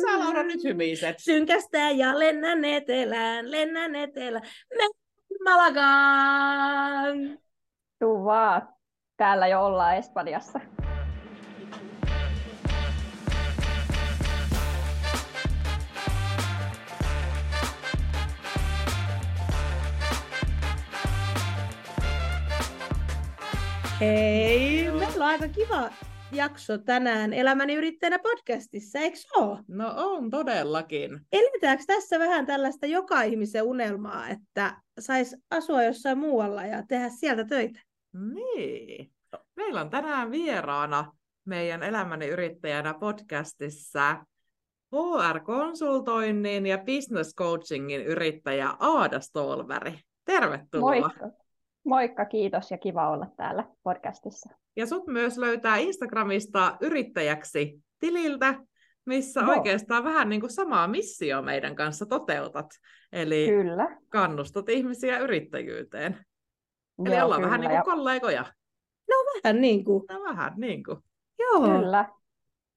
sä Laura nyt hymiset? Synkästä ja lennän etelään, lennän etelään, mennään Malagaan. Tuu vaan. Täällä jo ollaan Espanjassa. Hei, meillä on aika kiva jakso tänään Elämäni yrittäjänä podcastissa, eikö ole? No on todellakin. Eletäänkö tässä vähän tällaista joka ihmisen unelmaa, että sais asua jossain muualla ja tehdä sieltä töitä? Niin. Meillä on tänään vieraana meidän Elämäni yrittäjänä podcastissa HR-konsultoinnin ja business coachingin yrittäjä Aada Stolveri. Tervetuloa. Moikka. Moikka, kiitos ja kiva olla täällä podcastissa. Ja sut myös löytää Instagramista yrittäjäksi tililtä, missä Joo. oikeastaan vähän niin kuin samaa missio meidän kanssa toteutat. Eli Kyllä. kannustat ihmisiä yrittäjyyteen. Eli Joo, ollaan kyllä. vähän niin kuin ja, kollegoja. Vähän niin kuin. No vähän niin kuin. Joo. Kyllä.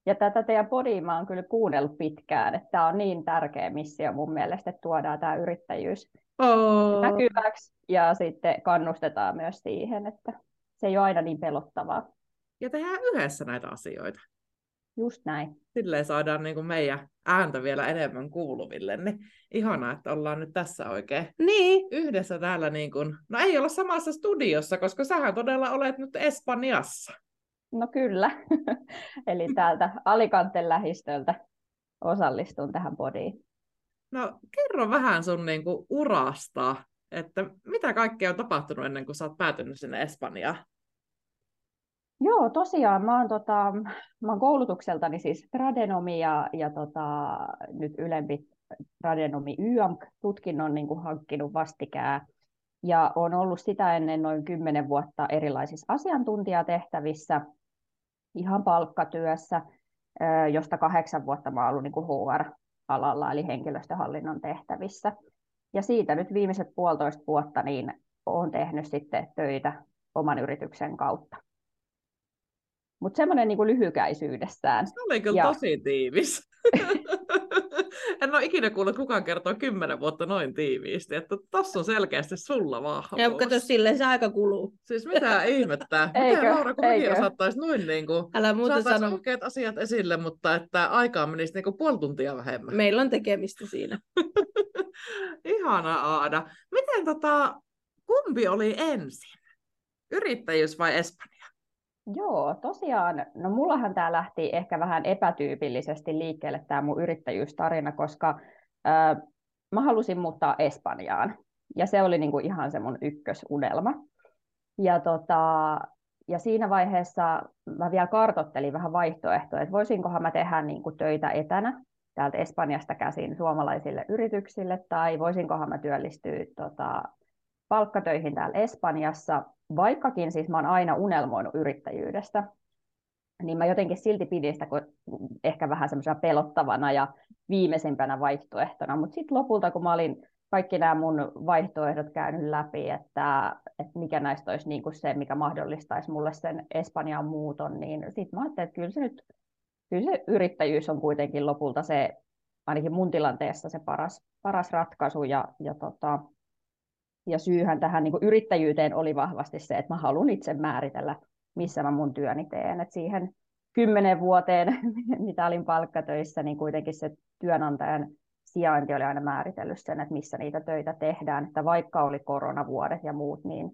Ja tätä teidän podia mä oon kyllä kuunnellut pitkään, että tämä on niin tärkeä missio mun mielestä, että tuodaan tämä yrittäjyys Oh. näkyväksi ja sitten kannustetaan myös siihen, että se ei ole aina niin pelottavaa. Ja tehdään yhdessä näitä asioita. Just näin. Silleen saadaan niin kuin meidän ääntä vielä enemmän kuuluville. Niin ihanaa, että ollaan nyt tässä oikein Niin, yhdessä täällä. Niin kuin... No ei olla samassa studiossa, koska sähän todella olet nyt Espanjassa. No kyllä. Eli täältä Alicanten lähistöltä osallistun tähän podiin. No kerro vähän sun niin kuin, urasta, että mitä kaikkea on tapahtunut ennen kuin sä oot päätynyt sinne Espanjaan? Joo, tosiaan mä oon, tota, mä oon koulutukseltani siis tradenomi ja, ja tota, nyt ylempi tradenomi YAMK-tutkinnon niin kuin hankkinut vastikään. Ja on ollut sitä ennen noin 10 vuotta erilaisissa asiantuntijatehtävissä, ihan palkkatyössä, josta kahdeksan vuotta mä oon ollut niin kuin HR-alalla, eli henkilöstöhallinnon tehtävissä. Ja siitä nyt viimeiset puolitoista vuotta niin olen tehnyt sitten töitä oman yrityksen kautta. Mutta semmoinen niin lyhykäisyydessään. Se oli kyllä Ja- tosi tiivis. en ole ikinä kuullut kukaan kertoa kymmenen vuotta noin tiiviisti, että tossa on selkeästi sulla ja vahvuus. kato silleen se aika kuluu. Siis mitä ihmettä? Miten Eikö? Laura, kun mekin Eikö? osattaisi noin niin kuin, Älä muuta sano. oikeat asiat esille, mutta että aikaa menisi niin kuin puoli tuntia vähemmän. Meillä on tekemistä siinä. Ihana Aada. Miten tota, kumpi oli ensin? Yrittäjyys vai Espanja? Joo, tosiaan, no mullahan tämä lähti ehkä vähän epätyypillisesti liikkeelle tämä mun yrittäjyystarina, koska ää, mä halusin muuttaa Espanjaan. Ja se oli niinku ihan se mun ykkösunelma. Ja, tota, ja siinä vaiheessa mä vielä kartottelin vähän vaihtoehtoja, että voisinkohan mä tehdä niinku töitä etänä täältä Espanjasta käsin suomalaisille yrityksille, tai voisinkohan mä työllistyä tota, palkkatöihin täällä Espanjassa, vaikkakin siis mä oon aina unelmoinut yrittäjyydestä, niin mä jotenkin silti pidin sitä ehkä vähän semmoisena pelottavana ja viimeisimpänä vaihtoehtona, mutta sitten lopulta kun mä olin kaikki nämä mun vaihtoehdot käynyt läpi, että, että mikä näistä olisi niin kuin se, mikä mahdollistaisi mulle sen Espanjaan muuton, niin sitten mä ajattelin, että kyllä se nyt kyllä se yrittäjyys on kuitenkin lopulta se, ainakin mun tilanteessa se paras, paras ratkaisu ja, ja, tota, ja syyhän tähän niin yrittäjyyteen oli vahvasti se, että mä haluan itse määritellä, missä mä mun työni teen. Et siihen kymmenen vuoteen, mitä olin palkkatöissä, niin kuitenkin se työnantajan sijainti oli aina määritellyt sen, että missä niitä töitä tehdään. Että vaikka oli koronavuodet ja muut, niin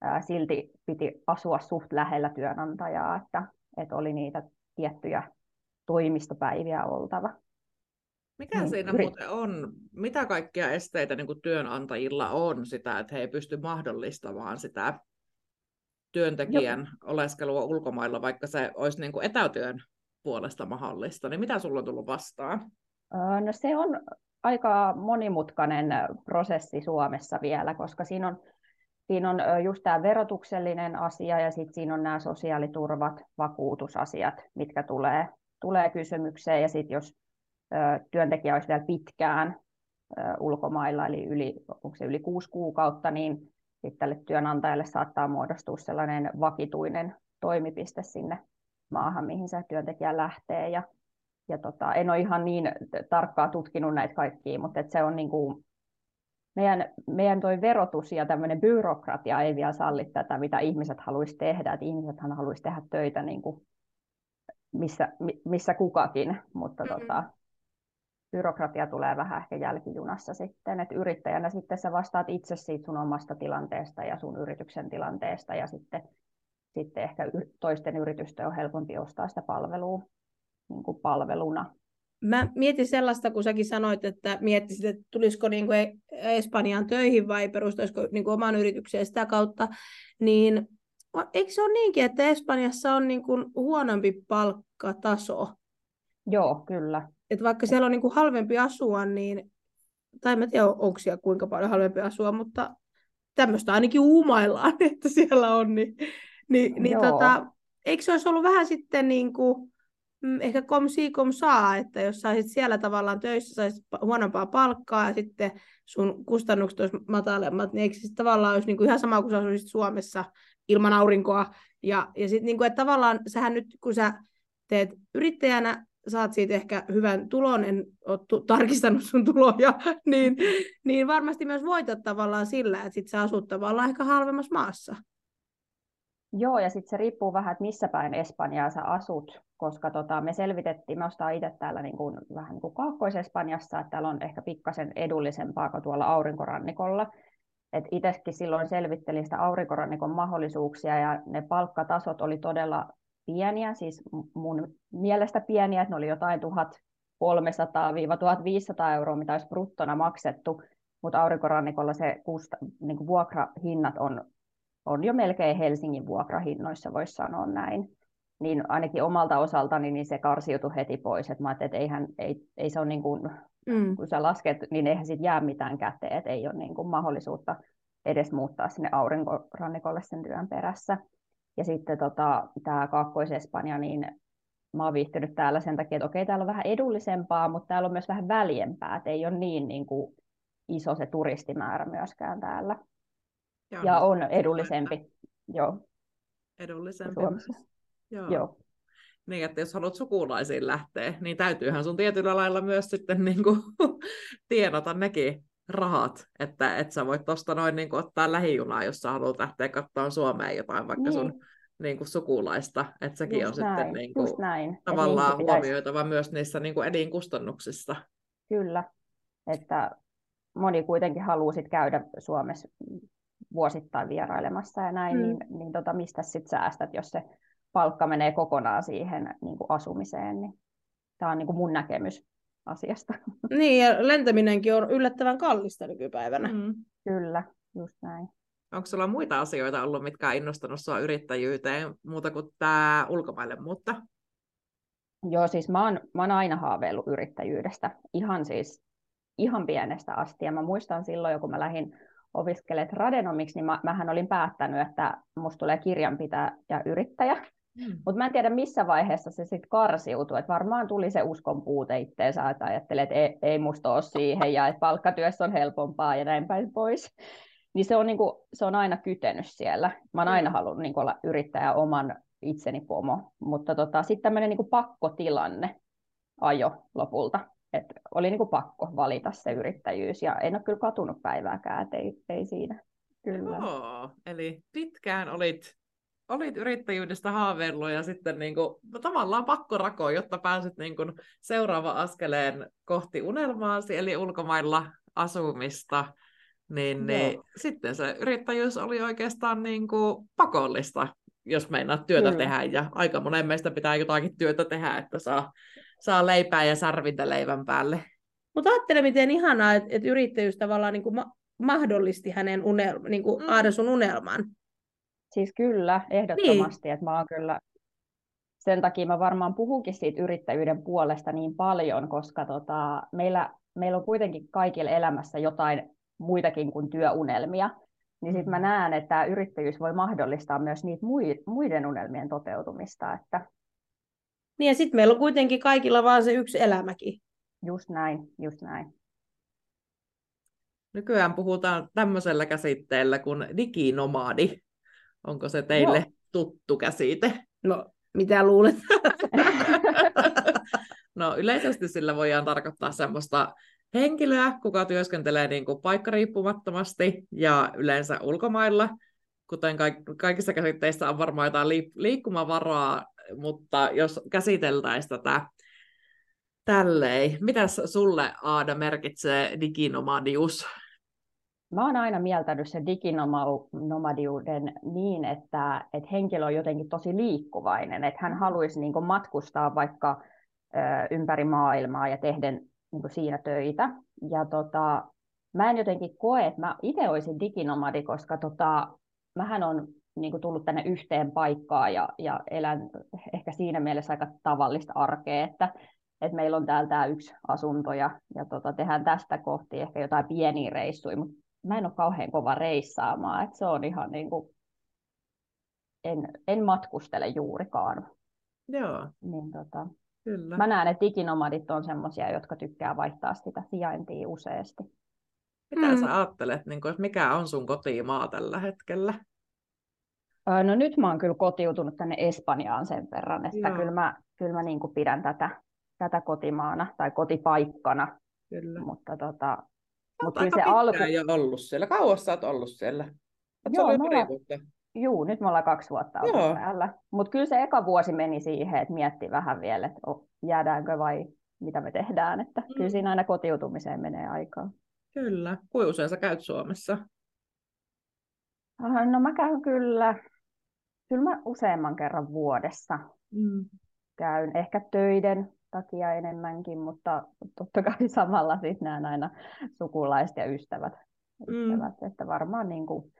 ää, silti piti asua suht lähellä työnantajaa, että, että oli niitä tiettyjä toimistopäiviä oltava. Mikä Niin, siinä yri- muuten on? Mitä kaikkia esteitä niin kuin työnantajilla on sitä, että he ei pysty mahdollistamaan sitä työntekijän oleskelua ulkomailla, vaikka se olisi niin kuin etätyön puolesta mahdollista, niin mitä sulla on tullut vastaan? No se on aika monimutkainen prosessi Suomessa vielä, koska siinä on, siinä on just tämä verotuksellinen asia ja sitten siinä on nämä sosiaaliturvat, vakuutusasiat, mitkä tulee, tulee kysymykseen. Ja sitten jos työntekijä olisi vielä pitkään ulkomailla, eli yli, onko se yli kuusi kuukautta, niin sitten tälle työnantajalle saattaa muodostua sellainen vakituinen toimipiste sinne maahan, mihin se työntekijä lähtee. Ja ja tota, en ole ihan niin tarkkaa tutkinut näitä kaikkia, mutta et se on niin kuin, meidän, meidän toi verotus ja tämmöinen byrokratia ei vielä salli tätä, mitä ihmiset haluaisi tehdä. että ihmisethän haluaisi tehdä töitä niin kuin missä, missä kukakin, mutta mm-hmm. tota, byrokratia tulee vähän ehkä jälkijunassa sitten, että yrittäjänä sitten sä vastaat itse siitä sun omasta tilanteesta ja sun yrityksen tilanteesta ja sitten, sitten ehkä toisten yritysten on helpompi ostaa sitä palvelua niin kuin palveluna. Mä mietin sellaista, kun säkin sanoit, että miettisit, että tulisiko niin kuin Espanjaan töihin vai perustaisiko niin kuin oman yritykseen sitä kautta, niin eikö se ole niinkin, että Espanjassa on niin kuin huonompi palkkataso? Joo, kyllä. Et vaikka siellä on niin kuin halvempi asua, niin, tai en tiedä onko siellä kuinka paljon halvempi asua, mutta tämmöistä ainakin uumaillaan, että siellä on, niin, niin, niin tota, eikö se olisi ollut vähän sitten niin kuin, mm, ehkä kom si kom saa, että jos saisit siellä tavallaan töissä, saisit huonompaa palkkaa ja sitten sun kustannukset olisi matalemmat, niin eikö se tavallaan olisi niin kuin ihan sama kuin sä asuisit Suomessa ilman aurinkoa. Ja, ja sitten niin kuin, että tavallaan sähän nyt, kun sä teet yrittäjänä, saat siitä ehkä hyvän tulon, en ole tu- tarkistanut sun tuloja, niin, niin varmasti myös voitat tavallaan sillä, että sit sä asut tavallaan ehkä halvemmassa maassa. Joo, ja sitten se riippuu vähän, että missä päin Espanjaa sä asut, koska tota, me selvitettiin, me ostaa itse täällä niin kuin, vähän niin kuin Kaakkois-Espanjassa, että täällä on ehkä pikkasen edullisempaa kuin tuolla aurinkorannikolla. Itsekin silloin selvittelin sitä aurinkorannikon mahdollisuuksia ja ne palkkatasot oli todella pieniä, siis mun mielestä pieniä, että ne oli jotain 1300-1500 euroa, mitä olisi bruttona maksettu, mutta aurinkorannikolla se kusta, niin kuin vuokrahinnat on, on jo melkein Helsingin vuokrahinnoissa, voisi sanoa näin. Niin ainakin omalta osaltani niin se karsiutui heti pois, että mä että eihän, ei, ei se ole niin kuin, mm. kun sä lasket, niin eihän siitä jää mitään käteen, että ei ole niin kuin mahdollisuutta edes muuttaa sinne aurinkorannikolle sen työn perässä. Ja sitten tota, tämä Kaakkois-Espanja, niin mä oon viihtynyt täällä sen takia, että okei, täällä on vähän edullisempaa, mutta täällä on myös vähän väljempää, että ei ole niin, niin kuin iso se turistimäärä myöskään täällä. Ja, ja on edullisempi. Joo. Edullisempi. Joo. Joo. Niin, että jos haluat sukulaisiin lähteä, niin täytyyhän sun tietyllä lailla myös sitten niin kuin, tienata nekin rahat, että et sä voit tuosta noin niin kuin, ottaa lähijunaa, jos sä haluat lähteä katsomaan Suomeen jotain, vaikka niin. sun niin kuin sukulaista, että sekin just on näin, sitten niin kuin, näin. tavallaan pitäisi... huomioitava myös niissä niin kuin elinkustannuksissa. Kyllä, että moni kuitenkin haluaa sit käydä Suomessa vuosittain vierailemassa ja näin, mm. niin, niin tota, mistä sitten säästät, jos se palkka menee kokonaan siihen niin kuin asumiseen, niin tämä on niin kuin mun näkemys asiasta. Niin, ja lentäminenkin on yllättävän kallista nykypäivänä. Mm. Kyllä, just näin. Onko sulla muita asioita ollut, mitkä on innostanut sinua yrittäjyyteen, muuta kuin tämä ulkomaille mutta? Joo, siis mä oon, mä oon aina haaveillut yrittäjyydestä, ihan siis ihan pienestä asti. Ja mä muistan silloin, kun mä lähdin opiskelemaan radenomiksi, niin mä, mähän olin päättänyt, että musta tulee kirjanpitäjä ja yrittäjä. Mm. Mutta mä en tiedä, missä vaiheessa se sitten karsiutui. Et varmaan tuli se uskon puute itteensä, että ajattelee, että ei, ei musta ole siihen ja että palkkatyössä on helpompaa ja näin päin pois. Niin se on, niinku, se on aina kytenyt siellä. Mä oon aina mm. halunnut niinku olla yrittäjä oman itseni pomo. Mutta tota, sitten tämmöinen niinku pakkotilanne ajo lopulta. Et oli niinku pakko valita se yrittäjyys ja en ole kyllä katunut päivääkään, että ei, ei siinä. Kyllä. Joo, eli pitkään olit olit yrittäjyydestä haaveillut ja sitten niin kuin, no, tavallaan pakkorako, jotta pääsit niin kuin, seuraava askeleen kohti unelmaasi, eli ulkomailla asumista, niin, niin sitten se yrittäjyys oli oikeastaan niin kuin, pakollista, jos meinaat työtä Kyllä. tehdä, ja aika monen meistä pitää jotakin työtä tehdä, että saa, saa leipää ja särvintä leivän päälle. Mutta ajattele, miten ihanaa, että, että yrittäjyys tavallaan niin kuin ma- mahdollisti hänen unel- niin kuin mm. sun unelman. Siis kyllä, ehdottomasti. Niin. Että mä oon kyllä, sen takia mä varmaan puhunkin siitä yrittäjyyden puolesta niin paljon, koska tota, meillä, meillä on kuitenkin kaikille elämässä jotain muitakin kuin työunelmia. Niin sitten mä mm. näen, että tämä yrittäjyys voi mahdollistaa myös niitä muiden unelmien toteutumista. Että... Niin ja sitten meillä on kuitenkin kaikilla vaan se yksi elämäkin. Just näin, just näin. Nykyään puhutaan tämmöisellä käsitteellä kuin diginomadi. Onko se teille Joo. tuttu käsite? No, mitä luulet? No yleisesti sillä voidaan tarkoittaa semmoista henkilöä, kuka työskentelee niin kuin paikkariippumattomasti ja yleensä ulkomailla, kuten kaikissa käsitteissä on varmaan jotain liikkumavaraa, mutta jos käsiteltäisiin tätä tälleen, mitäs sulle Aada merkitsee diginomadius? Mä oon aina mieltänyt sen diginomadiuden niin, että, että henkilö on jotenkin tosi liikkuvainen, että hän haluaisi niin matkustaa vaikka ö, ympäri maailmaa ja tehdä niin siinä töitä. Ja tota, mä en jotenkin koe, että mä itse olisin diginomadi, koska tota, mähän on niin tullut tänne yhteen paikkaan ja, ja elän ehkä siinä mielessä aika tavallista arkea, että, että meillä on täällä tämä yksi asunto ja, ja tota, tehdään tästä kohti ehkä jotain pieniä reissuja, mutta mä en ole kauhean kova reissaamaan, että se on ihan niin kuin, en, en matkustele juurikaan. Joo. Niin, tota, Kyllä. Mä näen, että diginomadit on sellaisia, jotka tykkää vaihtaa sitä sijaintia useasti. Mitä mm. sä ajattelet, niin kuin, mikä on sun kotimaa tällä hetkellä? No nyt mä oon kyllä kotiutunut tänne Espanjaan sen verran, että Joo. kyllä mä, kyllä mä niin kuin pidän tätä, tätä kotimaana tai kotipaikkana. Kyllä. Mutta tota, mutta se alku... jo ollut siellä. Kauas sä oot ollut siellä? Joo, se oli vuotta. Juu, nyt me ollaan kaksi vuotta ollut täällä. Mutta kyllä se eka vuosi meni siihen, että mietti vähän vielä, että jäädäänkö vai mitä me tehdään. Että mm. Kyllä siinä aina kotiutumiseen menee aikaa. Kyllä. Kuinka usein sä käyt Suomessa? No mä käyn kyllä, kyllä mä useamman kerran vuodessa mm. käyn. Ehkä töiden takia enemmänkin, mutta totta kai samalla sitten näen aina sukulaiset ja ystävät. Mm. ystävät että varmaan niin kuin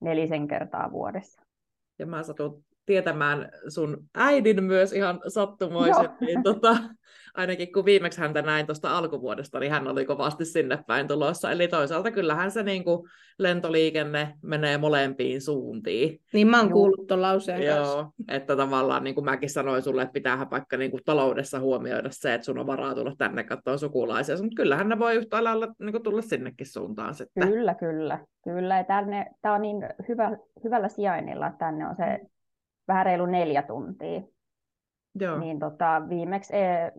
nelisen kertaa vuodessa. Ja mä satun tietämään sun äidin myös ihan sattumoisesti. Niin tota, ainakin kun viimeksi häntä näin tuosta alkuvuodesta, niin hän oli kovasti sinne päin tulossa. Eli toisaalta kyllähän se niin kuin lentoliikenne menee molempiin suuntiin. Niin mä oon kuullut tuon lauseen Joo, kanssa. että tavallaan niin kuin mäkin sanoin sulle, että pitäähän vaikka niin kuin taloudessa huomioida se, että sun on varaa tulla tänne katsoa sukulaisia, mutta kyllähän ne voi yhtä lailla niin kuin tulla sinnekin suuntaan sitten. Kyllä, kyllä. Kyllä, tämä on niin hyvä, hyvällä sijainnilla, että tänne on se vähän reilu neljä tuntia. Joo. Niin tota, viimeksi e-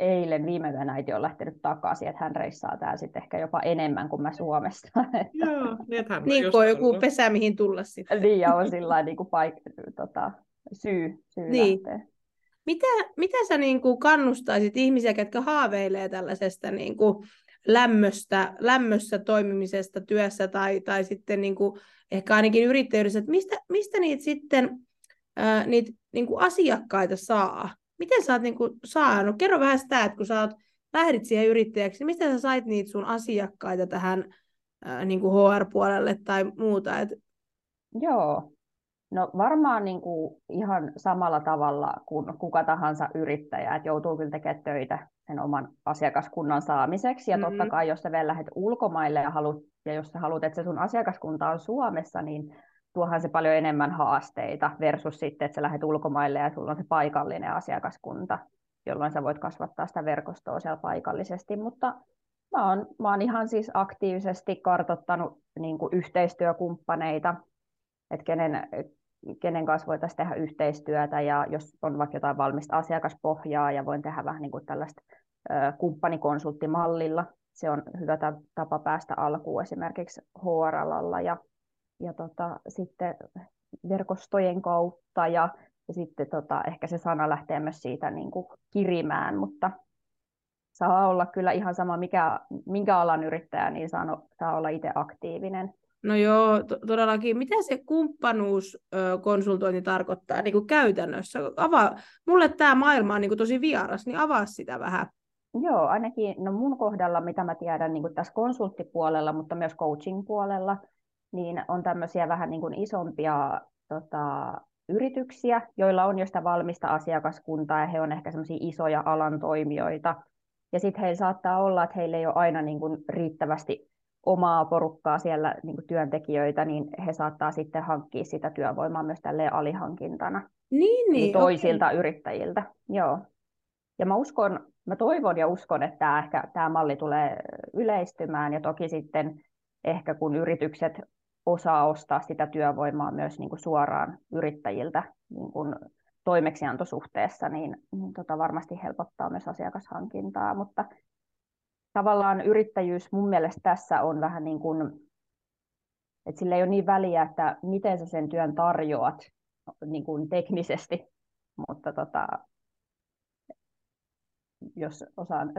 eilen viime yönä äiti on lähtenyt takaisin, että hän reissaa täällä sitten ehkä jopa enemmän kuin mä Suomessa. Joo, niin että hän on niin kuin joku pesä, mihin tulla sitten. Niin, ja on sillä niin kuin paik- tota, syy, syy niin. lähteä. Mitä, mitä sä niin kuin kannustaisit ihmisiä, jotka haaveilee tällaisesta niin kuin lämmöstä, lämmössä toimimisesta työssä tai, tai sitten niin kuin ehkä ainakin yrittäjyydessä, että mistä, mistä niitä sitten ää, niitä niin kuin asiakkaita saa? Miten sä oot niin kuin saanut? Kerro vähän sitä, että kun sä oot, lähdit siihen yrittäjäksi, niin mistä sä sait niitä sun asiakkaita tähän ää, niin kuin HR-puolelle tai muuta? Et... Joo, No varmaan niin kuin ihan samalla tavalla kuin kuka tahansa yrittäjä, että joutuu kyllä tekemään töitä sen oman asiakaskunnan saamiseksi. Ja mm-hmm. totta kai, jos sä vielä lähdet ulkomaille ja, haluat, ja jos sä haluat, että se sun asiakaskunta on Suomessa, niin tuohan se paljon enemmän haasteita versus sitten, että sä lähdet ulkomaille ja sulla on se paikallinen asiakaskunta, jolloin sä voit kasvattaa sitä verkostoa siellä paikallisesti. Mutta mä oon, mä oon ihan siis aktiivisesti kartottanut niin kuin yhteistyökumppaneita, että kenen, kenen kanssa voitaisiin tehdä yhteistyötä ja jos on vaikka jotain valmista asiakaspohjaa ja voin tehdä vähän niin kuin tällaista kumppanikonsulttimallilla. Se on hyvä tapa päästä alkuun esimerkiksi HR-alalla ja, ja tota, sitten verkostojen kautta ja, ja sitten tota, ehkä se sana lähtee myös siitä niin kuin kirimään, mutta saa olla kyllä ihan sama, mikä, minkä alan yrittäjä, niin saa, saa olla itse aktiivinen No joo, to- todellakin. Mitä se kumppanuuskonsultointi tarkoittaa niin kuin käytännössä? Avaa, mulle tämä maailma on niin kuin tosi vieras, niin avaa sitä vähän. Joo, ainakin no mun kohdalla, mitä mä tiedän niin kuin tässä konsulttipuolella, mutta myös coaching-puolella, niin on tämmöisiä vähän niin kuin isompia tota, yrityksiä, joilla on jo sitä valmista asiakaskuntaa ja he on ehkä semmoisia isoja alan toimijoita. Ja sitten heillä saattaa olla, että heillä ei ole aina niin kuin riittävästi omaa porukkaa siellä niin kuin työntekijöitä, niin he saattaa sitten hankkia sitä työvoimaa myös tälle alihankintana niin, niin, toisilta okay. yrittäjiltä. Joo. Ja mä uskon, mä toivon ja uskon, että tämä, ehkä, tämä malli tulee yleistymään ja toki sitten ehkä kun yritykset osaa ostaa sitä työvoimaa myös niin kuin suoraan yrittäjiltä niin kuin toimeksiantosuhteessa, niin, niin tota varmasti helpottaa myös asiakashankintaa, mutta tavallaan yrittäjyys mun mielestä tässä on vähän niin kuin, että sillä ei ole niin väliä, että miten sä sen työn tarjoat niin kuin teknisesti, mutta tota, jos osaan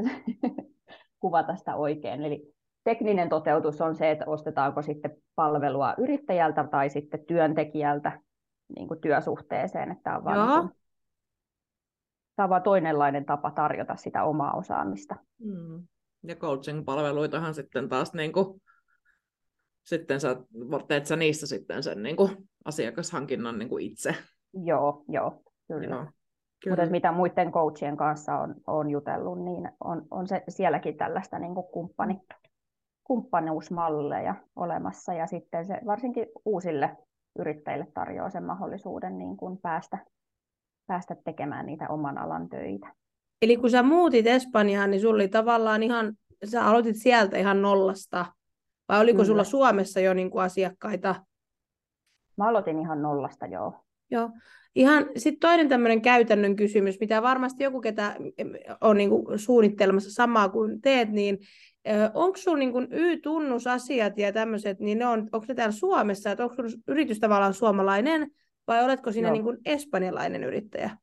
kuvata sitä oikein. Eli tekninen toteutus on se, että ostetaanko sitten palvelua yrittäjältä tai sitten työntekijältä niin kuin työsuhteeseen. Että tämä on vaan, niin kuin, tämä on vaan toinenlainen tapa tarjota sitä omaa osaamista. Mm. Ja coaching-palveluitahan sitten taas niin kuin, sitten sä, teet sä niissä sitten sen niin kuin, asiakashankinnan niin kuin itse. Joo, joo, kyllä. Joo. Kyllä. Mutta mitä muiden coachien kanssa on, on jutellut, niin on, on se sielläkin tällaista niin kuin kumppani, kumppanuusmalleja olemassa. Ja sitten se varsinkin uusille yrittäjille tarjoaa sen mahdollisuuden niin kuin päästä, päästä tekemään niitä oman alan töitä. Eli kun sä muutit Espanjaan, niin sulla oli tavallaan ihan, sä aloitit sieltä ihan nollasta, vai oliko Kyllä. sulla Suomessa jo niin kuin asiakkaita? Mä aloitin ihan nollasta, joo. Joo. Ihan sitten toinen tämmöinen käytännön kysymys, mitä varmasti joku, ketä on niin kuin suunnittelemassa samaa kuin teet, niin onko sinulla niin Y-tunnusasiat ja tämmöiset, niin ne on, onko ne täällä Suomessa, että onko yritys tavallaan suomalainen, vai oletko sinä niin kuin espanjalainen yrittäjä?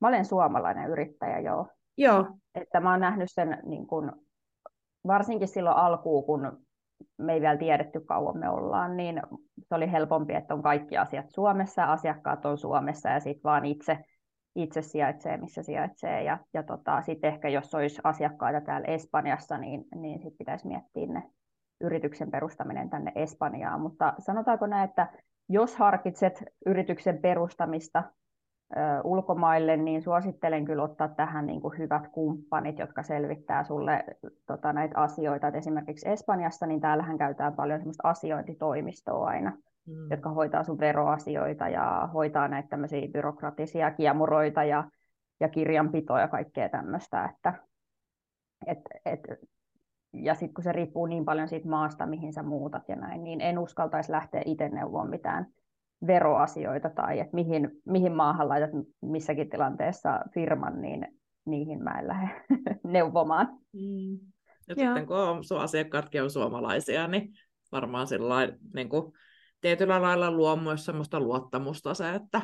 Mä olen suomalainen yrittäjä, joo. Joo. Että mä oon nähnyt sen niin kuin, varsinkin silloin alkuun, kun me ei vielä tiedetty kauan me ollaan, niin se oli helpompi, että on kaikki asiat Suomessa, asiakkaat on Suomessa ja sitten vaan itse, itse sijaitsee, missä sijaitsee. Ja, ja tota, sitten ehkä jos olisi asiakkaita täällä Espanjassa, niin, niin sitten pitäisi miettiä ne yrityksen perustaminen tänne Espanjaan. Mutta sanotaanko näin, että jos harkitset yrityksen perustamista ulkomaille, niin suosittelen kyllä ottaa tähän niin kuin hyvät kumppanit, jotka selvittää sulle tota, näitä asioita. Et esimerkiksi Espanjassa, niin täällähän käytetään paljon semmoista asiointitoimistoa aina, mm. jotka hoitaa sun veroasioita ja hoitaa näitä tämmöisiä byrokratisia kiemuroita ja, ja kirjanpitoa ja kaikkea tämmöistä. Että, et, et, ja sitten kun se riippuu niin paljon siitä maasta, mihin sä muutat ja näin, niin en uskaltaisi lähteä itse neuvomaan mitään veroasioita tai että mihin, mihin maahan laitat missäkin tilanteessa firman, niin niihin mä en lähde neuvomaan. Mm. Ja sitten kun on, sun asiakkaatkin on suomalaisia, niin varmaan sillä niin kuin, tietyllä lailla luo myös sellaista luottamusta se, että,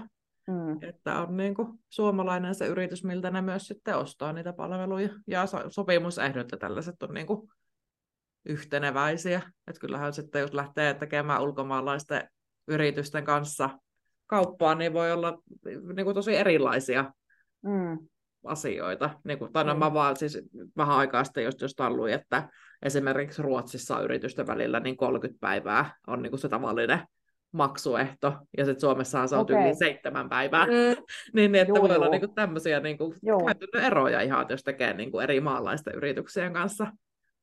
mm. että on niin kuin, suomalainen se yritys, miltä ne myös sitten ostaa niitä palveluja. Ja sopimusehdot ja tällaiset on niin kuin, yhteneväisiä. Että kyllähän sitten, jos lähtee tekemään ulkomaalaisten yritysten kanssa kauppaa, niin voi olla niin kuin tosi erilaisia mm. asioita. Niin kuin, tai no, mm. mä vaan siis vähän aikaa sitten just jostain luin, että esimerkiksi Ruotsissa yritysten välillä niin 30 päivää on niin kuin se tavallinen maksuehto, ja sitten Suomessahan se on okay. yli seitsemän päivää, mm. niin, niin että joo, voi olla niin kuin tämmöisiä niin kuin käytännön eroja ihan, jos tekee niin kuin eri maalaisten yrityksien kanssa.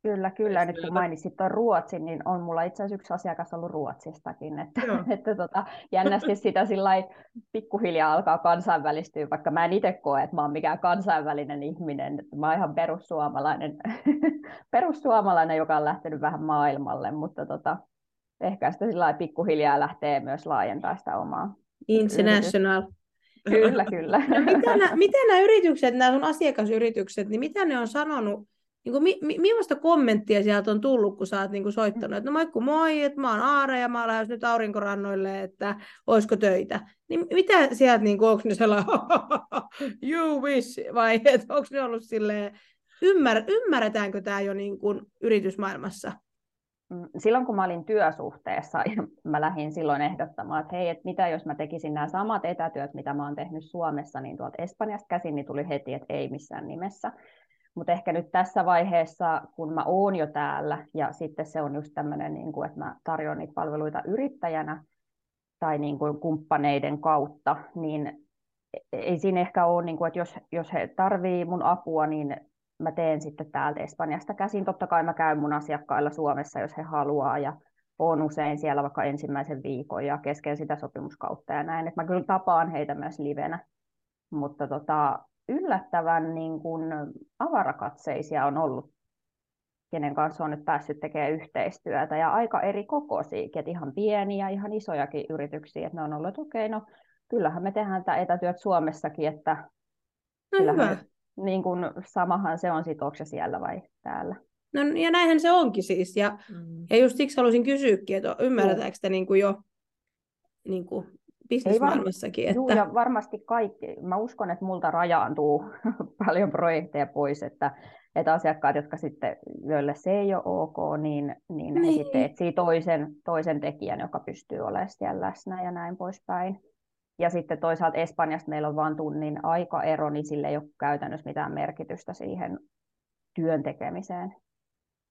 Kyllä, kyllä. Nyt kun mainitsit tuon Ruotsin, niin on mulla itse asiassa yksi asiakas ollut Ruotsistakin. Että, että tota, jännästi sitä sillä pikkuhiljaa alkaa kansainvälistyä, vaikka mä en itse koe, että mä oon mikään kansainvälinen ihminen. Että mä oon ihan perussuomalainen, perussuomalainen, joka on lähtenyt vähän maailmalle, mutta tota, ehkä sitä sillä pikkuhiljaa lähtee myös laajentaa sitä omaa. International. Kyllä, kyllä. No, miten, nämä, miten nämä yritykset, nämä sun asiakasyritykset, niin mitä ne on sanonut niin kuin, mi, mi, millaista kommenttia sieltä on tullut, kun sä oot niin kuin soittanut, että no moikku moi, että mä oon Aara ja mä oon nyt aurinkorannoille, että olisiko töitä. Niin mitä sieltä, niin kuin, onko ne sellainen, you wish, vai että onko ne ollut silleen, ymmär, ymmärretäänkö tämä jo niin kuin yritysmaailmassa? Mm, silloin kun mä olin työsuhteessa, mä lähdin silloin ehdottamaan, että hei, että mitä jos mä tekisin nämä samat etätyöt, mitä mä oon tehnyt Suomessa, niin tuolta Espanjasta käsin, niin tuli heti, että ei missään nimessä. Mutta ehkä nyt tässä vaiheessa, kun mä oon jo täällä, ja sitten se on just tämmöinen, niin kuin, että mä tarjoan niitä palveluita yrittäjänä tai niin kuin kumppaneiden kautta, niin ei siinä ehkä ole, niin kuin, että jos, jos he tarvii mun apua, niin mä teen sitten täältä Espanjasta käsin. Totta kai mä käyn mun asiakkailla Suomessa, jos he haluaa, ja on usein siellä vaikka ensimmäisen viikon ja kesken sitä sopimuskautta ja näin. että mä kyllä tapaan heitä myös livenä. Mutta tota, yllättävän niin kuin avarakatseisia on ollut, kenen kanssa on nyt päässyt tekemään yhteistyötä, ja aika eri kokoisia, että ihan pieniä, ihan isojakin yrityksiä, että ne on ollut, että okei, okay, no kyllähän me tehdään tätä etätyöt Suomessakin, että No kyllähän hyvä. niin kuin, samahan se on sit, onko se siellä vai täällä. No ja näinhän se onkin siis. Ja, Mm. ja just siksi halusin kysyäkin, että ymmärretäänkö te niin kuin jo niin kuin bisnesmaailmassakin, Juu, että ja varmasti kaikki. Mä uskon, että multa rajaantuu paljon projekteja pois, että, että asiakkaat, jotka sitten, joille se ei ole ok, niin, niin he Niin. sitten etsii toisen, toisen tekijän, joka pystyy olemaan siellä läsnä ja näin poispäin. Ja sitten toisaalta Espanjasta meillä on vain tunnin aikaero, niin sillä ei ole käytännössä mitään merkitystä siihen työn tekemiseen.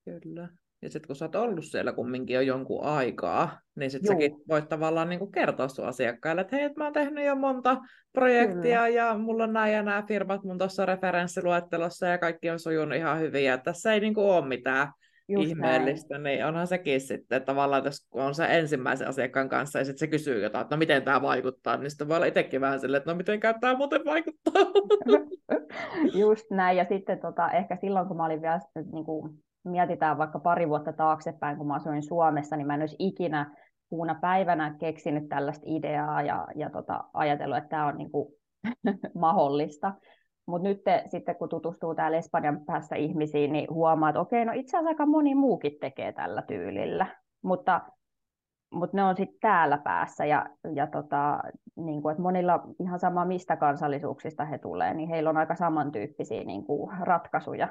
Kyllä. Ja sitten kun sä oot ollut siellä kumminkin jo jonkun aikaa, niin sitten säkin voit tavallaan niin kertoa sun asiakkaille, että hei, että mä oon tehnyt jo monta projektia Kyllä. ja mulla on nämä ja nämä firmat mun tuossa referenssiluettelossa ja kaikki on sujunut ihan hyvin ja tässä ei niin kuin ole mitään Just ihmeellistä, niin onhan sekin sitten että tavallaan, että jos on se ensimmäisen asiakkaan kanssa ja sitten se kysyy jotain, että no miten tämä vaikuttaa, niin sitten voi olla itsekin vähän silleen, että no miten tämä muuten vaikuttaa. Just näin, ja sitten tota, ehkä silloin, kun mä olin vielä, niin kuin, mietitään vaikka pari vuotta taaksepäin, kun mä asuin Suomessa, niin mä en olisi ikinä kuuna päivänä keksinyt tällaista ideaa ja, ja tota, ajatellut, että tämä on niin kuin, mahdollista. Mutta nyt te, sitten kun tutustuu täällä Espanjan päässä ihmisiin, niin huomaa, että okei, no itse asiassa aika moni muukin tekee tällä tyylillä. Mutta, mutta ne on sitten täällä päässä ja, ja tota, niin kuin, että monilla ihan sama mistä kansallisuuksista he tulee, niin heillä on aika samantyyppisiä niin kuin, ratkaisuja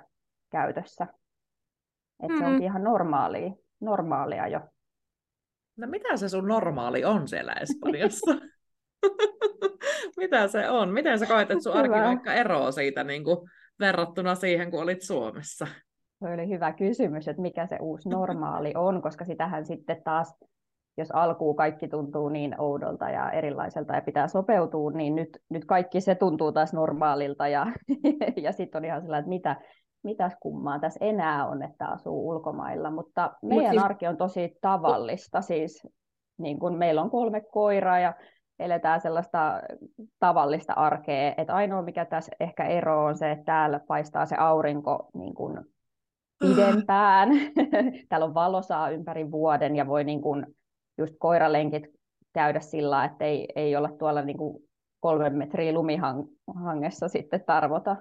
käytössä. Että se Mm. onkin ihan normaalia, normaalia jo. No mitä se sun normaali on siellä Espanjassa? mitä se on? Miten sä koet, että sun arki vaikka eroaa siitä niin kuin, verrattuna siihen, kun olit Suomessa? Se oli hyvä kysymys, että mikä se uusi normaali on, koska sitähän sitten taas, jos alkuun kaikki tuntuu niin oudolta ja erilaiselta ja pitää sopeutua, niin nyt, nyt kaikki se tuntuu taas normaalilta ja, ja sitten on ihan sellainen, että mitä, mitäs kummaa tässä enää on, että asuu ulkomailla, mutta meidän siis- arki on tosi tavallista, siis niin kun meillä on kolme koiraa ja eletään sellaista tavallista arkea, että ainoa mikä tässä ehkä ero on se, että täällä paistaa se aurinko niin kuin pidempään. Täällä on valosaa ympäri vuoden ja voi niin kuin just koiralenkit käydä sillä, että ei, ei olla tuolla niin kuin kolmen metriä lumihangessa sitten tarvota.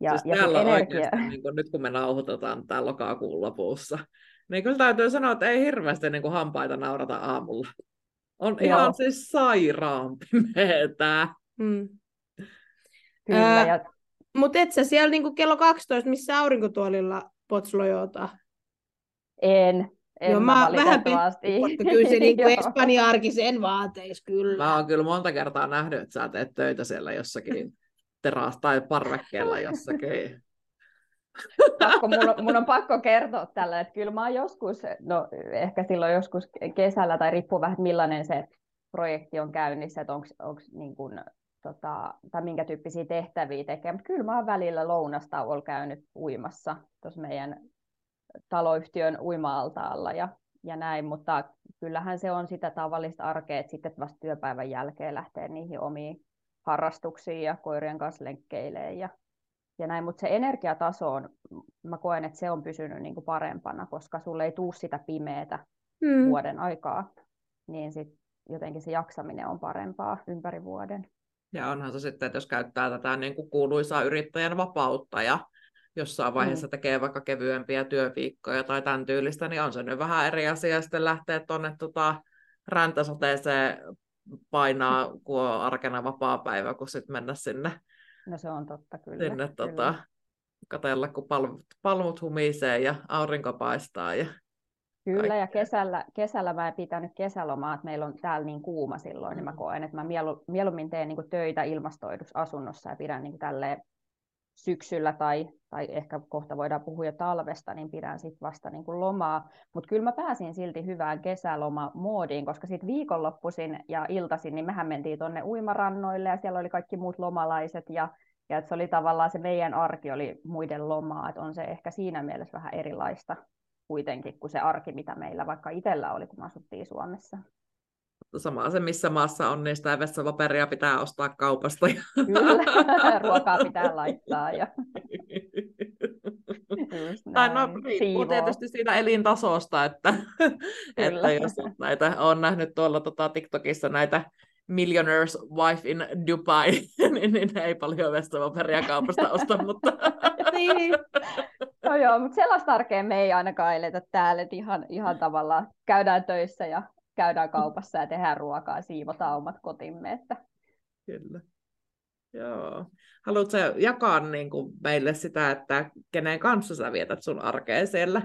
Ja, siis ja täällä on energia. oikeasti, niin kuin nyt kun me nauhoitetaan tää lokakuun lopussa, niin kyllä täytyy sanoa, että ei hirveästi niin kuin hampaita naurata aamulla. On Joo. ihan siis sairaan pimeetä. mm. Kyllä, Ää, ja Mutta et sä siellä niinku kello 12, missä aurinkotuolilla potslojota. en, en Joo, mä mä vähän valitettavasti. Mutta kyllä se niinku Joo. Espanja arki sen vaateis kyllä. Mä oon kyllä monta kertaa nähnyt, että sä teet töitä siellä jossakin teras- tai parvekkeella jossakin. pakko, mun, on, mun on pakko kertoa tällä, että kyllä mä oon joskus, no ehkä silloin joskus kesällä, tai riippuu vähän, millainen se projekti on käynnissä, että onko niin kuin, tota, tai minkä tyyppisiä tehtäviä tekee, mutta kyllä mä oon välillä lounastauolla käynyt uimassa tuossa meidän taloyhtiön uima-altaalla ja, ja näin, mutta kyllähän se on sitä tavallista arkea, että sitten vasta työpäivän jälkeen lähtee niihin omiin harrastuksiin ja koirien kanssa lenkkeilee ja, ja näin, mutta se energiataso on, mä koen, että se on pysynyt niin kuin parempana, koska sulle ei tuu sitä pimeätä Mm. vuoden aikaa, niin sit jotenkin se jaksaminen on parempaa ympäri vuoden. Ja onhan se sitten, että jos käyttää tätä niin kuin kuuluisaa yrittäjän vapautta ja jossain vaiheessa Mm. tekee vaikka kevyempiä työviikkoja tai tämän tyylistä, niin on se nyt vähän eri asia sitten lähteä tuonne tota, räntäsateeseen painaa, kun on arkena vapaa päivä, kun sitten mennä sinne, No se on totta kyllä. sinne kyllä. tota, katella, kun palmut, palmut humisee ja aurinko paistaa. Ja... Kyllä, ja kaikkea. kesällä, kesällä mä en pitänyt kesälomaa, että meillä on täällä niin kuuma silloin, niin mä Mm. koen, että mä mielu, mieluummin teen niin kuin töitä ilmastoidussa asunnossa ja pidän niin kuin tälleen syksyllä tai, tai ehkä kohta voidaan puhua jo talvesta, niin pidän sitten vasta niin kuin lomaa. Mutta kyllä mä pääsin silti hyvään kesälomamoodiin, koska sitten viikonloppuisin ja iltaisin, niin mehän mentiin tuonne uimarannoille ja siellä oli kaikki muut lomalaiset ja ja se oli tavallaan se meidän arki oli muiden lomaa, että on se ehkä siinä mielessä vähän erilaista kuitenkin kuin se arki, mitä meillä vaikka itsellä oli, kun me asuttiin Suomessa. Sama se, missä maassa on, niin sitä vessapaperia pitää ostaa kaupasta. Kyllä, ruokaa pitää laittaa ja Tai no, riippuu tietysti siitä elintasosta, että, että jos on näitä, olen nähnyt tuolla tota, TikTokissa näitä millionaire's wife in Dubai, niin, niin ei paljon vestapaperia kaupasta osta, mutta... niin. No joo, mutta sellaista arkea me ei ainakaan eletä täällä, että ihan, ihan tavallaan käydään töissä ja käydään kaupassa ja tehdään ruokaa, siivotaan omat kotimme. Että... Kyllä. Joo. Haluatko jakaa niin kuin meille sitä, että kenen kanssa sä vietät sun arkea siellä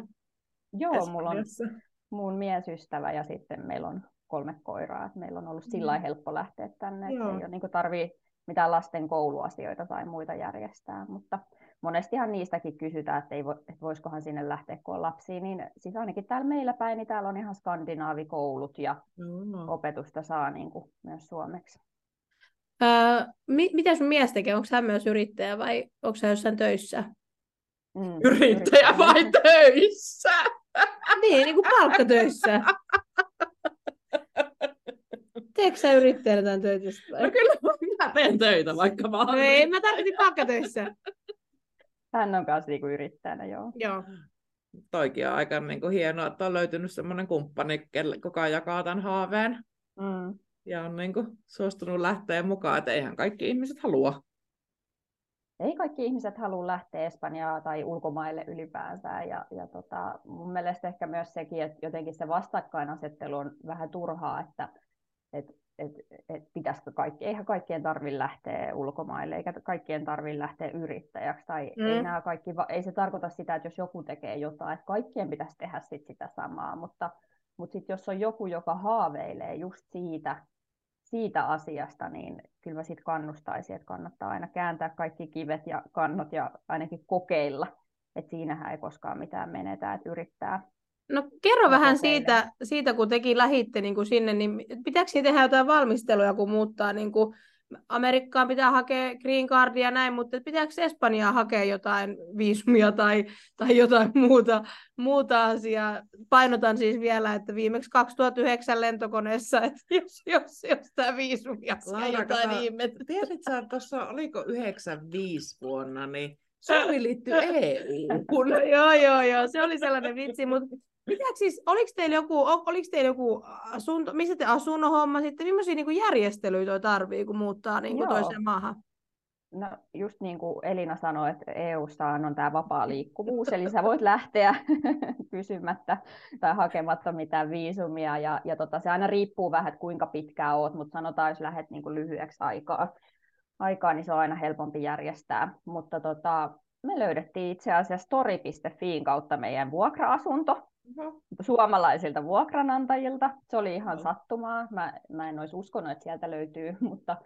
Joo, mulla on mun miesystävä ja sitten meillä on kolme koiraa. Että meillä on ollut sillä mm. helppo lähteä tänne, että ei ole, niin tarvii mitään lasten kouluasioita tai muita järjestää, mutta monestihan niistäkin kysytään, että, ei vo, että voisikohan sinne lähteä, kun on lapsia, niin siis ainakin täällä meillä päin, niin täällä on ihan skandinaavikoulut ja mm. opetusta saa niin kuin myös suomeksi. Öö, mi- mitä sun mies tekee? Onko hän myös yrittäjä vai onko hän jossain töissä? Mm, yrittäjä, yrittäjä vai töissä? niin, niin kuin palkkatöissä. Teekö sä yrittäjänä tämän töitä? No kyllä mä teen töitä, vaikka mä No ei, mä tarvitsin palkkatöissä. Hän on kanssa niinku yrittäjänä, joo. Joo. Toikin on aika niin kuin hienoa, että on löytynyt semmoinen kumppani, kuka jakaa tämän haaveen. Mm. Ja on niin kuin suostunut lähteä mukaan, että eihän kaikki ihmiset halua. Ei kaikki ihmiset halua lähteä Espanjaa tai ulkomaille ylipäänsä. Ja, ja tota, mun mielestä ehkä myös sekin, että jotenkin se vastakkainasettelu on vähän turhaa, että et, et, et pitäisikö kaikki, eihän kaikkien tarvitse lähteä ulkomaille, eikä kaikkien tarvitse lähteä yrittäjäksi, tai mm. ei, nämä kaikki, ei se tarkoita sitä, että jos joku tekee jotain, että kaikkien pitäisi tehdä sit sitä samaa, mutta, mutta sitten jos on joku, joka haaveilee just siitä, siitä asiasta, niin kyllä mä sitten kannustaisin, että kannattaa aina kääntää kaikki kivet ja kannot ja ainakin kokeilla, että siinähän ei koskaan mitään menetä, että yrittää, No kerro vähän siitä, siitä, kun teki lähitte niin kuin sinne, niin pitääkö tehdä jotain valmisteluja, kun muuttaa niin kuin Amerikkaan pitää hakea green cardia ja näin, mutta pitääkö Espanjaa hakea jotain viisumia tai, tai jotain muuta, muuta asiaa? Painotan siis vielä, että viimeksi 2009 lentokoneessa, että jos, jos, jos tämä viisumi asia jotain ihmettä. Tiedätkö, tuossa oliko 95 vuonna, niin Suomi liittyy EU. joo, joo, joo, se oli sellainen vitsi, mutta Pitääkö siis, oliko teillä joku, oliko teillä joku asunto, missä te asunnon homma sitten, millaisia niin järjestelyitä tarvii, kun muuttaa niin kuin toiseen maahan? No just niin kuin Elina sanoi, että EU:ssa on tämä vapaa liikkuvuus, eli sä voit lähteä kysymättä tai hakematta mitään viisumia, ja, ja tota, se aina riippuu vähän, että kuinka pitkään oot, mutta sanotaan, jos lähdet niin kuin lyhyeksi aikaa, aikaa, niin se on aina helpompi järjestää. Mutta tota, me löydettiin itse asiassa tori.fiin kautta meidän vuokra-asunto, mm-hmm. suomalaisilta vuokranantajilta. Se oli ihan mm-hmm. sattumaa. Mä, mä en olisi uskonut, että sieltä löytyy, mutta,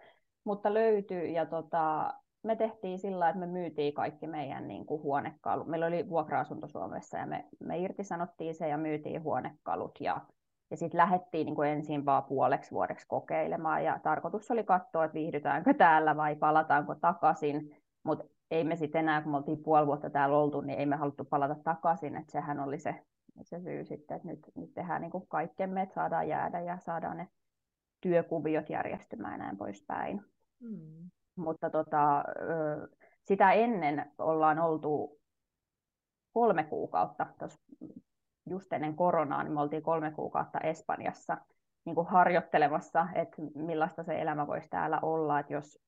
mutta löytyy. Ja tota, me tehtiin sillä että me myytiin kaikki meidän niin kuin huonekalut. Meillä oli vuokra-asunto Suomessa ja me, me irtisanottiin se ja myytiin huonekalut. Ja, ja sitten lähdettiin niin kuin ensin vaan puoleksi vuodeksi kokeilemaan. Ja tarkoitus oli katsoa, että viihdytäänkö täällä vai palataanko takaisin. Mutta ei me sitten enää, kun me oltiin puoli vuotta täällä oltu, niin ei me haluttu palata takaisin. Että sehän oli se se syy sitten, että nyt, nyt tehdään niin kuin kaikkemme, että saadaan jäädä ja saadaan ne työkuviot järjestymään ja näin poispäin. Mm. Mutta tota, sitä ennen ollaan oltu kolme kuukautta, just ennen koronaa, niin me oltiin kolme kuukautta Espanjassa niin kuin harjoittelemassa, että millaista se elämä voisi täällä olla, että jos,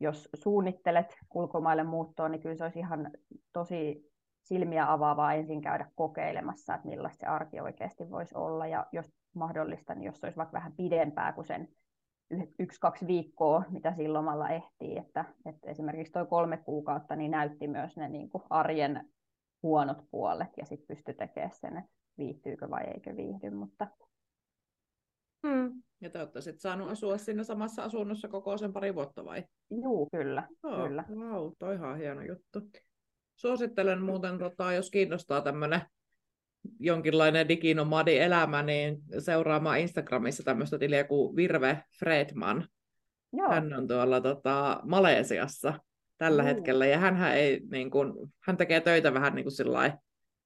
jos suunnittelet ulkomaille muuttoon, niin kyllä se olisi ihan tosi silmiä avaavaa ensin käydä kokeilemassa, että millaista se arki oikeasti voisi olla, ja jos mahdollista, niin jos se olisi vaikka vähän pidempää kuin sen yksi-kaksi viikkoa, mitä silloin lomalla ehtii, että, että esimerkiksi tuo kolme kuukautta niin näytti myös ne niin kuin arjen huonot puolet, ja sitten pystyi tekemään sen, että viihtyykö vai eikö viihdy, mutta Hmm. Ja te olette sitten saanut asua siinä samassa asunnossa koko sen pari vuotta vai? Joo, kyllä. Oh, kyllä. Wow, toi ihan hieno juttu. Suosittelen muuten, tota, jos kiinnostaa tämmöinen jonkinlainen diginomadi-elämä, niin seuraamaan Instagramissa tämmöistä tiliä kuin Virve Fredman. Joo. Hän on tuolla tota, Malesiassa tällä mm. hetkellä, ja hän ei, niin kun, hän tekee töitä vähän niin kuin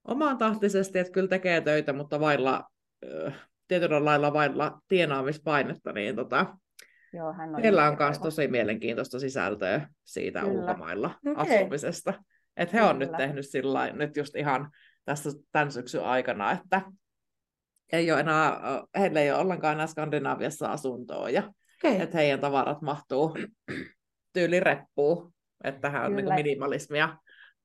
omaan tahtisesti, että kyllä tekee töitä, mutta vailla, äh, tietyllä lailla vailla tienaamispainetta, niin tota, Joo, hän on Heillä on myös tosi mielenkiintoista sisältöä siitä Kyllä. ulkomailla okay. asumisesta. Että he on Kyllä. nyt tehnyt sillä nyt just ihan tässä tämän syksyn aikana, että ei ole enää, heillä ei ole ollenkaan enää Skandinaaviassa asuntoa ja Okay. Että heidän tavarat mahtuu tyyli reppuun. Että tähän on niin kuin minimalismia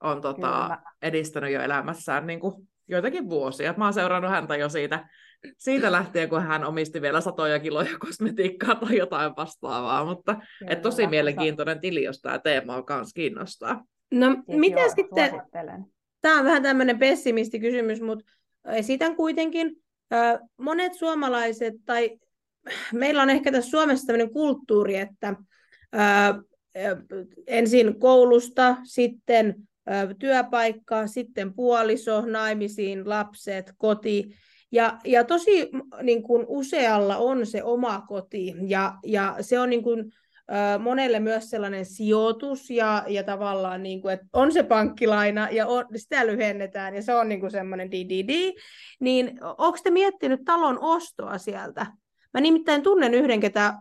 on tota, edistänyt jo elämässään niin kuin joitakin vuosia. Mä oon seurannut häntä jo siitä, siitä lähtien, kun hän omisti vielä satoja kiloja kosmetiikkaa tai jotain vastaavaa, mutta et tosi mielenkiintoinen tili, jos tämä teema on myös kiinnostaa. No siis miten joo, sitten, tämä on vähän tämmöinen pessimistikysymys, mutta esitän kuitenkin, monet suomalaiset, tai meillä on ehkä tässä Suomessa tämmöinen kulttuuri, että ensin koulusta, sitten työpaikka, sitten puoliso, naimisiin, lapset, koti. Ja, ja tosi niin kuin usealla on se oma koti, ja, ja se on niin kuin, monelle myös sellainen sijoitus, ja, ja tavallaan, niin kuin, että on se pankkilaina, ja on, sitä lyhennetään, ja se on niin kuin semmoinen DDD. Niin onko te miettinyt talon ostoa sieltä? Mä nimittäin tunnen yhden, ketä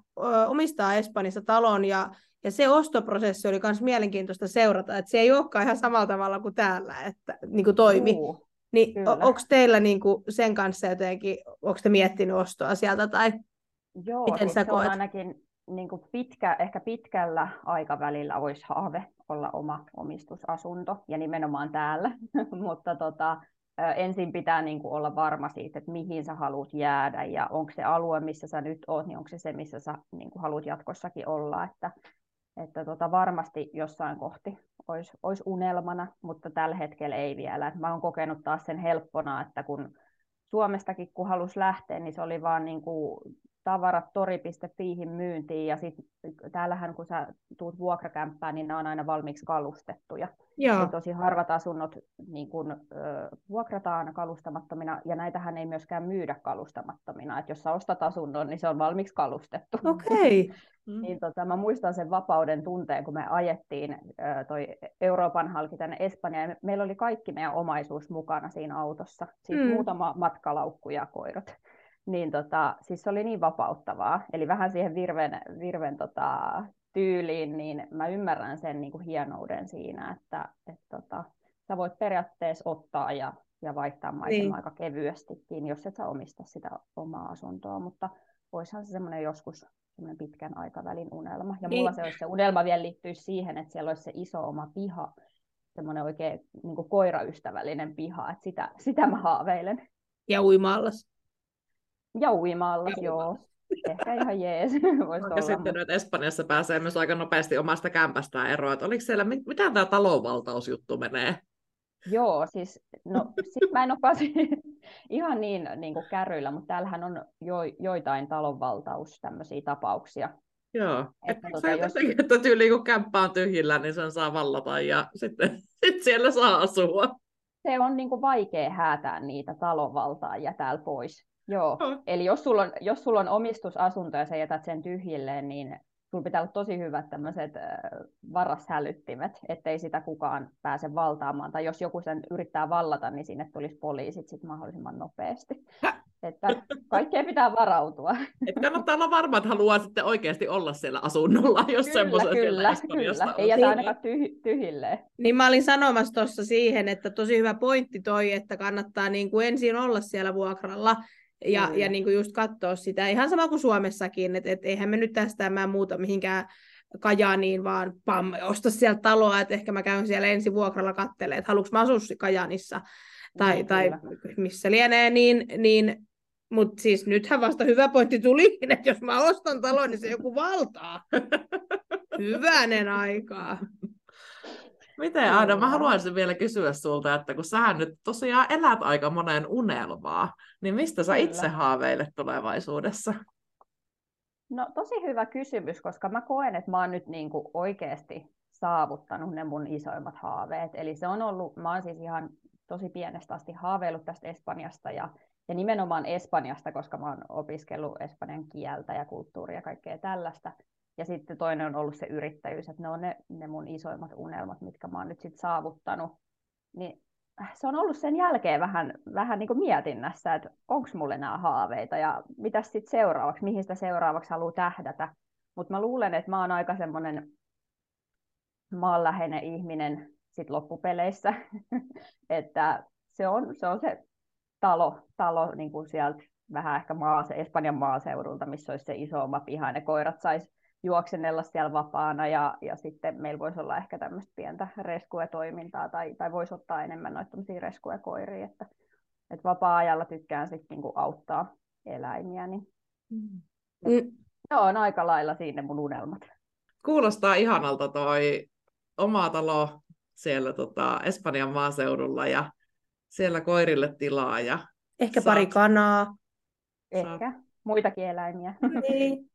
omistaa Espanjassa talon, ja, ja se ostoprosessi oli myös mielenkiintoista seurata, että se ei olekaan ihan samalla tavalla kuin täällä, että niin kuin toimi. Uh, niin onko teillä niin kuin sen kanssa jotenkin, onko te miettinyt ostoa sieltä tai Joo, miten sä koet? ainakin niin kuin pitkä, ehkä pitkällä aikavälillä olisi haave olla oma omistusasunto ja nimenomaan täällä, mutta tota, ensin pitää niin kuin olla varma siitä, että mihin sä haluat jäädä ja onko se alue, missä sä nyt oot, niin onko se se, missä sä niin kuin haluat jatkossakin olla, että että tota, varmasti jossain kohti olisi, olisi unelmana, mutta tällä hetkellä ei vielä. Mä oon kokenut taas sen helppona, että kun Suomestakin kun halusi lähteä, niin se oli vaan niin kuin tavarat tori.fiihin myyntiin ja sitten täällähän kun sä tuut vuokrakämppään, niin ne on aina valmiiksi kalustettuja. Joo. Ja tosi harvat asunnot niin kun, ö, vuokrataan kalustamattomina ja näitähän ei myöskään myydä kalustamattomina. Et jos sä ostat asunnon, niin se on valmiiksi kalustettu. Okei. Okay. Mm. niin tota, mä muistan sen vapauden tunteen, kun me ajettiin ö, toi Euroopan halki tänne Espanjaan. Ja meillä oli kaikki meidän omaisuus mukana siinä autossa. Siis mm. muutama matkalaukku ja koirat niin tota, siis se oli niin vapauttavaa. Eli vähän siihen virven, virven tota, tyyliin, niin mä ymmärrän sen niin kuin hienouden siinä, että et, tota, sä voit periaatteessa ottaa ja, ja vaihtaa maisemaa niin. aika kevyestikin, jos et sä omista sitä omaa asuntoa, mutta voisihan se semmoinen joskus semmoinen pitkän aikavälin unelma. Ja mulla niin. se olisi se unelma vielä liittyisi siihen, että siellä olisi se iso oma piha, semmoinen oikein niin kuin koiraystävällinen piha, että sitä, sitä mä haaveilen. Ja uimaallas. Ja uimalla, joo. Ehkä ihan jees. Voisi olla, sitten että Espanjassa pääsee myös aika nopeasti omasta kämpästään eroon. Että oliko siellä, mitä tämä talonvaltausjuttu menee? Joo, siis no, sit mä en ole ihan niin, niin kuin kärryillä, mutta täällähän on jo, joitain talonvaltaus tämmöisiä tapauksia. Joo, että, tota, jos... että tyyli kun kämppä on tyhjillä, niin sen saa vallata ja sitten sit siellä saa asua. Se on niin kuin vaikea häätää niitä talonvaltaajia täällä pois. Joo, oh. eli jos sulla, on, jos sulla on omistusasunto ja sä jätät sen tyhjilleen, niin sulla pitää olla tosi hyvät tämmöiset varashälyttimet, ettei sitä kukaan pääse valtaamaan. Tai jos joku sen yrittää vallata, niin sinne tulisi poliisit sit mahdollisimman nopeasti. Että kaikkea pitää varautua. Et kannattaa olla varma, että haluaa sitten oikeasti olla siellä asunnolla, jos semmoisen kyllä, kyllä. Ei jätä ainakaan tyh- tyhjilleen. Niin mä olin sanomassa tuossa siihen, että tosi hyvä pointti toi, että kannattaa niin kuin ensin olla siellä vuokralla, ja, mm. ja niin kuin just katsoa sitä, ihan sama kuin Suomessakin, että et eihän me nyt tästä mä muuta mihinkään Kajaaniin, vaan pam, osta sieltä taloa, että ehkä mä käyn siellä ensi vuokralla kattelemaan, että haluanko mä asua Kajaanissa tai, no, tai missä lienee, niin, niin mutta siis nythän vasta hyvä pointti tuli, että jos mä ostan talon, niin se joku valtaa. Hyvänen aikaa. Miten Aada, mä haluaisin vielä kysyä sulta, että kun sä nyt tosiaan elät aika monen unelmaa, niin mistä sä Kyllä. itse haaveilet tulevaisuudessa? No tosi hyvä kysymys, koska mä koen, että mä oon nyt niin kuin oikeasti saavuttanut ne mun isoimmat haaveet. Eli se on ollut, mä oon siis ihan tosi pienestä asti haaveillut tästä Espanjasta ja, ja nimenomaan Espanjasta, koska mä oon opiskellut espanjan kieltä ja kulttuuria ja kaikkea tällaista. Ja sitten toinen on ollut se yrittäjyys, että ne on ne, ne mun isoimmat unelmat, mitkä mä oon nyt sitten saavuttanut. Niin äh, se on ollut sen jälkeen vähän, vähän niin kuin mietinnässä, että onko mulle nämä haaveita ja mitä sitten seuraavaksi, mihin sitä seuraavaksi haluaa tähdätä. Mutta mä luulen, että mä oon aika semmoinen maanläheinen ihminen sit loppupeleissä, että se on, se on se talo, talo niin kuin sieltä vähän ehkä maase, Espanjan maaseudulta, missä olisi se iso oma piha, ne koirat sais juoksennella siellä vapaana ja, ja sitten meillä voisi olla ehkä tämmöistä pientä rescue-toimintaa tai, tai voisi ottaa enemmän noita rescue-koiria, että, että vapaa-ajalla tykkään sitten niinku auttaa eläimiä, niin mm. ne on aika lailla siinä mun unelmat. Kuulostaa ihanalta toi oma talo siellä tota, Espanjan maaseudulla ja siellä koirille tilaa. Ja Ehkä saat... pari kanaa. Ehkä. Saat... Muitakin eläimiä. Niin.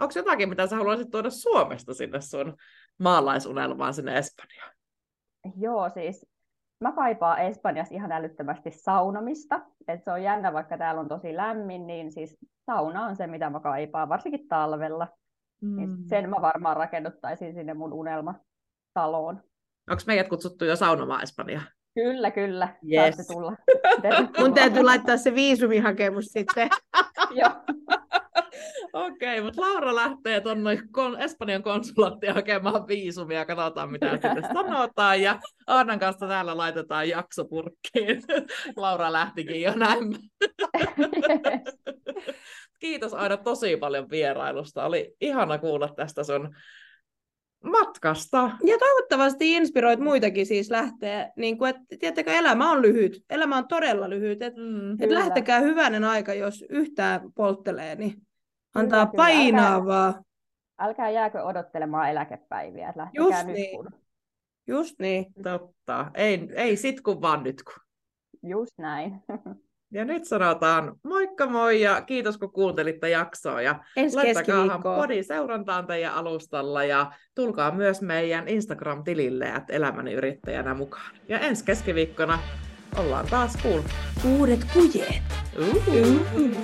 Onko jotakin, mitä sä haluaisit tuoda Suomesta sinne sun maalaisunelmaan sinne Espanjaan? Joo, siis mä kaipaan Espanjassa ihan älyttömästi saunomista. Et se on jännä, vaikka täällä on tosi lämmin, niin siis sauna on se, mitä mä kaipaan, varsinkin talvella. Niin mm. Niin sen mä varmaan rakennuttaisin sinne mun unelmataloon. Onko meidät kutsuttu jo saunomaan Espanjaan? Kyllä, kyllä. Yes. tulla. Mun täytyy laittaa se viisumihakemus sitten. Joo. Okei, okay, mutta Laura lähtee tuonne kon- Espanjan konsulaattiin hakemaan viisumia, katsotaan mitä sitten sanotaan, ja Annan kanssa täällä laitetaan jaksopurkkiin. Laura lähtikin jo näin. Kiitos aina tosi paljon vierailusta. Oli ihana kuulla tästä sun matkasta. Ja toivottavasti inspiroit muitakin siis lähteä, niin kuin, että tiettäkö, elämä on lyhyt. Elämä on todella lyhyt. Että mm, et lähtekää hyvänen aika, jos yhtään polttelee, niin antaa kyllä, painaa älkää, vaan. Älkää jääkö odottelemaan eläkepäiviä, että lähtekää Just nyt niin. kun. Just niin. Totta. Ei, ei sit kun vaan nyt kun. Just näin. Ja nyt sanotaan moikka moi ja kiitos kun kuuntelitte jaksoa. Ja Ensi laittakaa podi seurantaan teidän alustalla ja tulkaa myös meidän Instagram-tilille, että elämäni yrittäjänä mukaan. Ja ensi keskiviikkona ollaan taas kuulla. Uudet kujet. Uh-huh. Uh-huh.